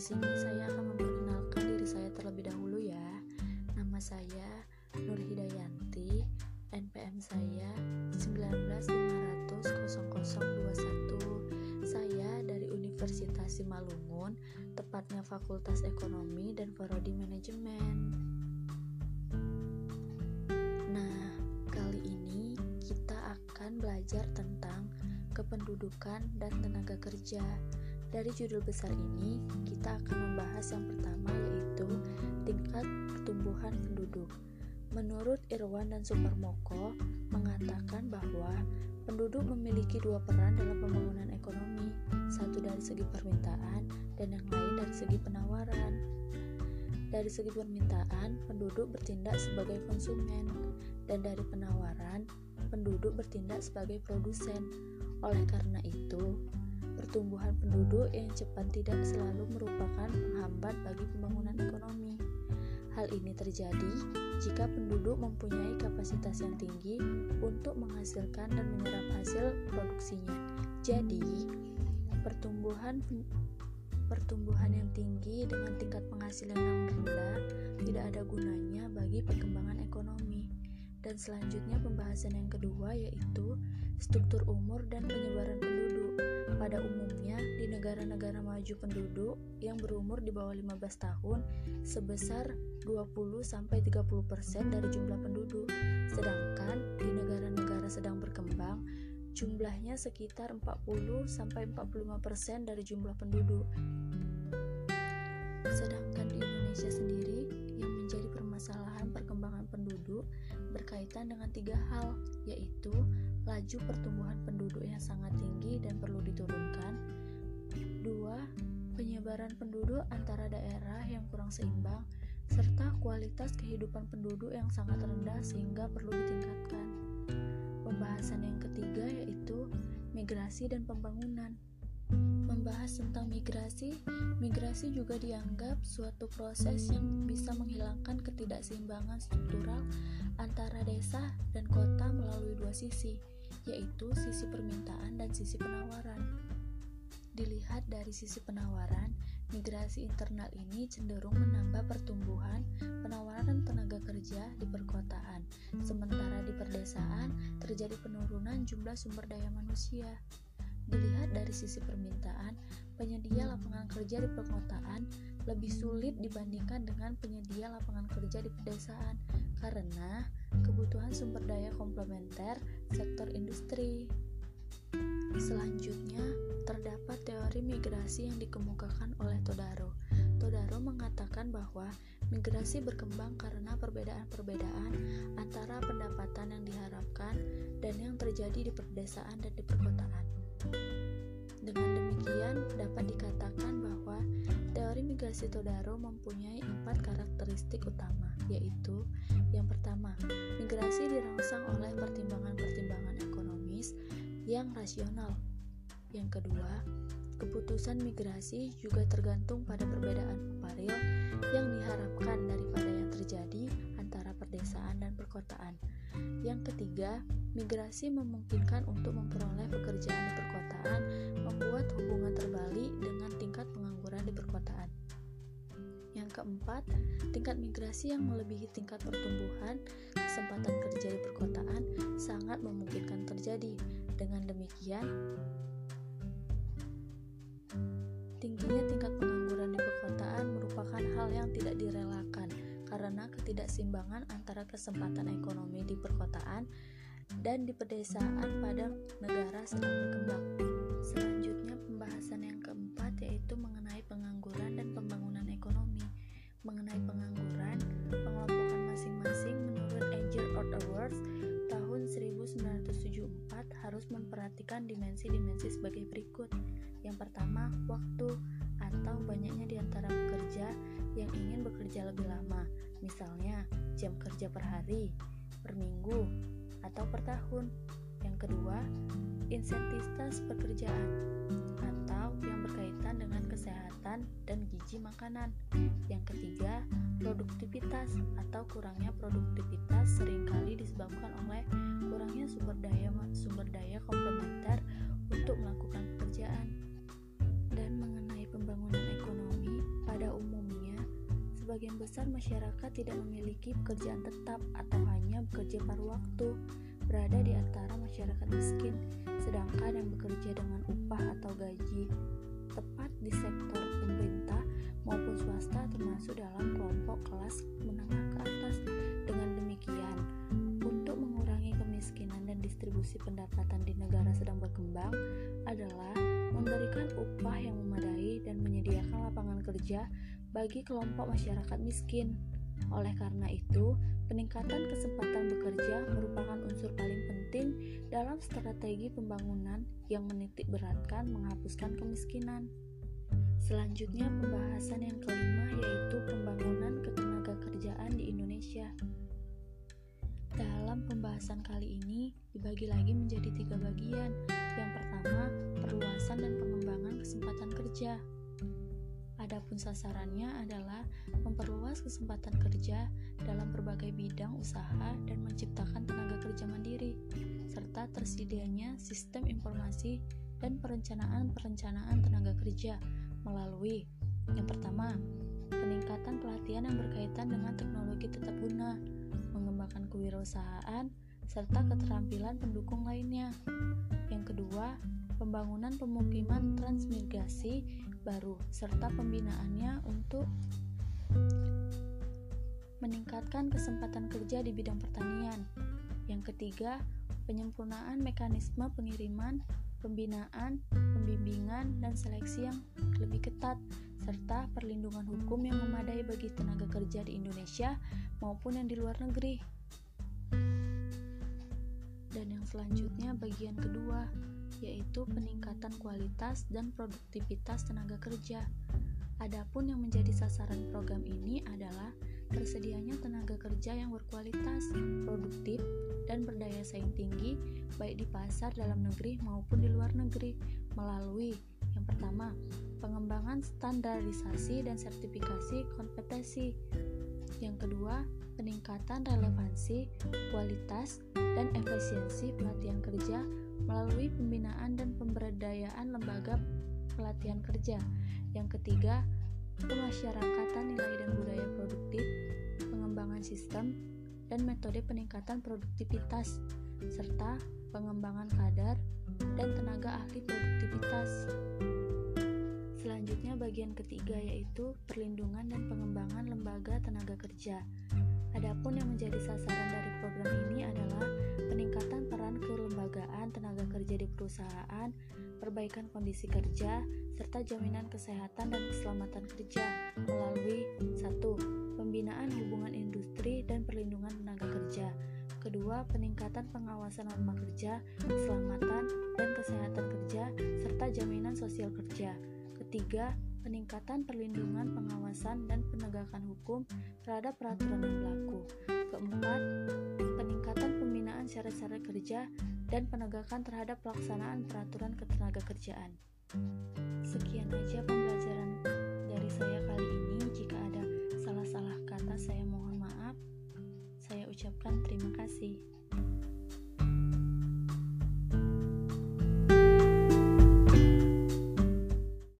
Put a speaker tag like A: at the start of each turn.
A: di sini saya akan memperkenalkan diri saya terlebih dahulu ya. Nama saya Nur Hidayanti, NPM saya 195000021. Saya dari Universitas Simalungun, tepatnya Fakultas Ekonomi dan Prodi Manajemen. Nah, kali ini kita akan belajar tentang kependudukan dan tenaga kerja. Dari judul besar ini, kita akan membahas yang pertama yaitu tingkat pertumbuhan penduduk. Menurut Irwan dan Suparmoko mengatakan bahwa penduduk memiliki dua peran dalam pembangunan ekonomi, satu dari segi permintaan dan yang lain dari segi penawaran. Dari segi permintaan, penduduk bertindak sebagai konsumen, dan dari penawaran, penduduk bertindak sebagai produsen. Oleh karena itu, pertumbuhan penduduk yang cepat tidak selalu merupakan penghambat bagi pembangunan ekonomi. Hal ini terjadi jika penduduk mempunyai kapasitas yang tinggi untuk menghasilkan dan menyerap hasil produksinya. Jadi, pertumbuhan pertumbuhan yang tinggi dengan tingkat penghasilan yang rendah tidak ada gunanya bagi perkembangan ekonomi. Dan selanjutnya pembahasan yang kedua yaitu struktur umur dan penyebaran penduduk. Pada umumnya, di negara-negara maju penduduk yang berumur di bawah 15 tahun sebesar 20-30% dari jumlah penduduk. Sedangkan di negara-negara sedang berkembang, jumlahnya sekitar 40-45% dari jumlah penduduk. Sedangkan di Indonesia sendiri, berkaitan dengan tiga hal, yaitu laju pertumbuhan penduduk yang sangat tinggi dan perlu diturunkan. Dua, penyebaran penduduk antara daerah yang kurang seimbang, serta kualitas kehidupan penduduk yang sangat rendah sehingga perlu ditingkatkan. Pembahasan yang ketiga yaitu migrasi dan pembangunan. Membahas tentang migrasi, migrasi juga dianggap suatu proses yang bisa menghilangkan ketidakseimbangan struktural antara desa dan kota melalui dua sisi, yaitu sisi permintaan dan sisi penawaran. Dilihat dari sisi penawaran, migrasi internal ini cenderung menambah pertumbuhan penawaran tenaga kerja di perkotaan, sementara di perdesaan terjadi penurunan jumlah sumber daya manusia. Dilihat dari sisi permintaan, penyedia lapangan kerja di perkotaan lebih sulit dibandingkan dengan penyedia lapangan kerja di pedesaan karena kebutuhan sumber daya komplementer sektor industri. Selanjutnya, terdapat teori migrasi yang dikemukakan oleh Todaro. Todaro mengatakan bahwa migrasi berkembang karena perbedaan-perbedaan antara pendapatan yang diharapkan dan yang terjadi di pedesaan dan di perkotaan. Dengan demikian, dapat dikatakan bahwa teori migrasi Todaro mempunyai empat karakteristik utama, yaitu yang pertama, migrasi dirangsang oleh pertimbangan-pertimbangan ekonomis yang rasional. Yang kedua, keputusan migrasi juga tergantung pada perbedaan upah yang diharapkan daripada yang terjadi perdesaan dan perkotaan. Yang ketiga, migrasi memungkinkan untuk memperoleh pekerjaan di perkotaan, membuat hubungan terbalik dengan tingkat pengangguran di perkotaan. Yang keempat, tingkat migrasi yang melebihi tingkat pertumbuhan kesempatan kerja di perkotaan sangat memungkinkan terjadi. Dengan demikian, tingginya tingkat pengangguran di perkotaan merupakan hal yang tidak direlakan karena ketidakseimbangan antara kesempatan ekonomi di perkotaan dan di pedesaan pada negara sedang berkembang. Selanjutnya pembahasan yang keempat yaitu mengenai pengangguran dan pembangunan ekonomi. Mengenai pengangguran, pengelompokan masing-masing menurut Angel Earth Awards tahun 1974 harus memperhatikan dimensi-dimensi sebagai berikut. Yang pertama, waktu atau banyaknya di antara pekerja yang ingin bekerja lebih lama, misalnya jam kerja per hari, per minggu, atau per tahun. Yang kedua, insentivitas pekerjaan atau yang berkaitan dengan kesehatan dan gizi makanan. Yang ketiga, produktivitas atau kurangnya produktivitas sering kali disebabkan oleh kurangnya sumber daya sumber daya komplementer untuk melakukan pekerjaan. Sebagian besar masyarakat tidak memiliki pekerjaan tetap atau hanya bekerja paruh waktu, berada di antara masyarakat miskin, sedangkan yang bekerja dengan upah atau gaji tepat di sektor pemerintah maupun swasta termasuk dalam kelompok kelas menengah ke atas. Dengan demikian, untuk mengurangi kemiskinan dan distribusi pendapatan di negara sedang berkembang adalah memberikan upah yang memadai dan menyediakan lapangan kerja bagi kelompok masyarakat miskin. Oleh karena itu, peningkatan kesempatan bekerja merupakan unsur paling penting dalam strategi pembangunan yang menitik beratkan menghapuskan kemiskinan. Selanjutnya, pembahasan yang kelima yaitu pembangunan ketenaga kerjaan di Indonesia. Dalam pembahasan kali ini dibagi lagi menjadi tiga bagian. Yang pertama, perluasan dan pengembangan kesempatan kerja. Adapun sasarannya adalah memperluas kesempatan kerja dalam berbagai bidang usaha dan menciptakan tenaga kerja mandiri, serta tersedianya sistem informasi dan perencanaan-perencanaan tenaga kerja melalui yang pertama, peningkatan pelatihan yang berkaitan dengan teknologi tetap guna, mengembangkan kewirausahaan, serta keterampilan pendukung lainnya. Yang kedua, pembangunan pemukiman transmigrasi baru serta pembinaannya untuk meningkatkan kesempatan kerja di bidang pertanian. Yang ketiga, penyempurnaan mekanisme pengiriman, pembinaan, pembimbingan, dan seleksi yang lebih ketat, serta perlindungan hukum yang memadai bagi tenaga kerja di Indonesia maupun yang di luar negeri. Dan yang selanjutnya, bagian kedua, yaitu peningkatan kualitas dan produktivitas tenaga kerja. Adapun yang menjadi sasaran program ini adalah tersedianya tenaga kerja yang berkualitas, produktif, dan berdaya saing tinggi baik di pasar dalam negeri maupun di luar negeri melalui yang pertama, pengembangan standarisasi dan sertifikasi kompetensi. Yang kedua, peningkatan relevansi, kualitas, dan efisiensi pelatihan kerja melalui pembinaan dan pemberdayaan lembaga pelatihan kerja. Yang ketiga, pemasyarakatan nilai dan budaya produktif, pengembangan sistem dan metode peningkatan produktivitas, serta pengembangan kadar dan tenaga ahli produktivitas. Selanjutnya bagian ketiga yaitu perlindungan dan pengembangan lembaga tenaga kerja. Adapun yang menjadi sasaran dari program ini adalah peningkatan peran kelembagaan tenaga kerja di perusahaan, perbaikan kondisi kerja, serta jaminan kesehatan dan keselamatan kerja melalui satu Pembinaan hubungan industri dan perlindungan tenaga kerja. Kedua, peningkatan pengawasan norma kerja, keselamatan dan kesehatan kerja, serta jaminan sosial kerja. Ketiga, peningkatan perlindungan, pengawasan, dan penegakan hukum terhadap peraturan yang berlaku. Keempat, peningkatan pembinaan syarat-syarat kerja dan penegakan terhadap pelaksanaan peraturan ketenaga kerjaan. Sekian aja pembelajaran dari saya kali ini. Jika ada salah-salah kata, saya mohon maaf. Saya ucapkan terima kasih.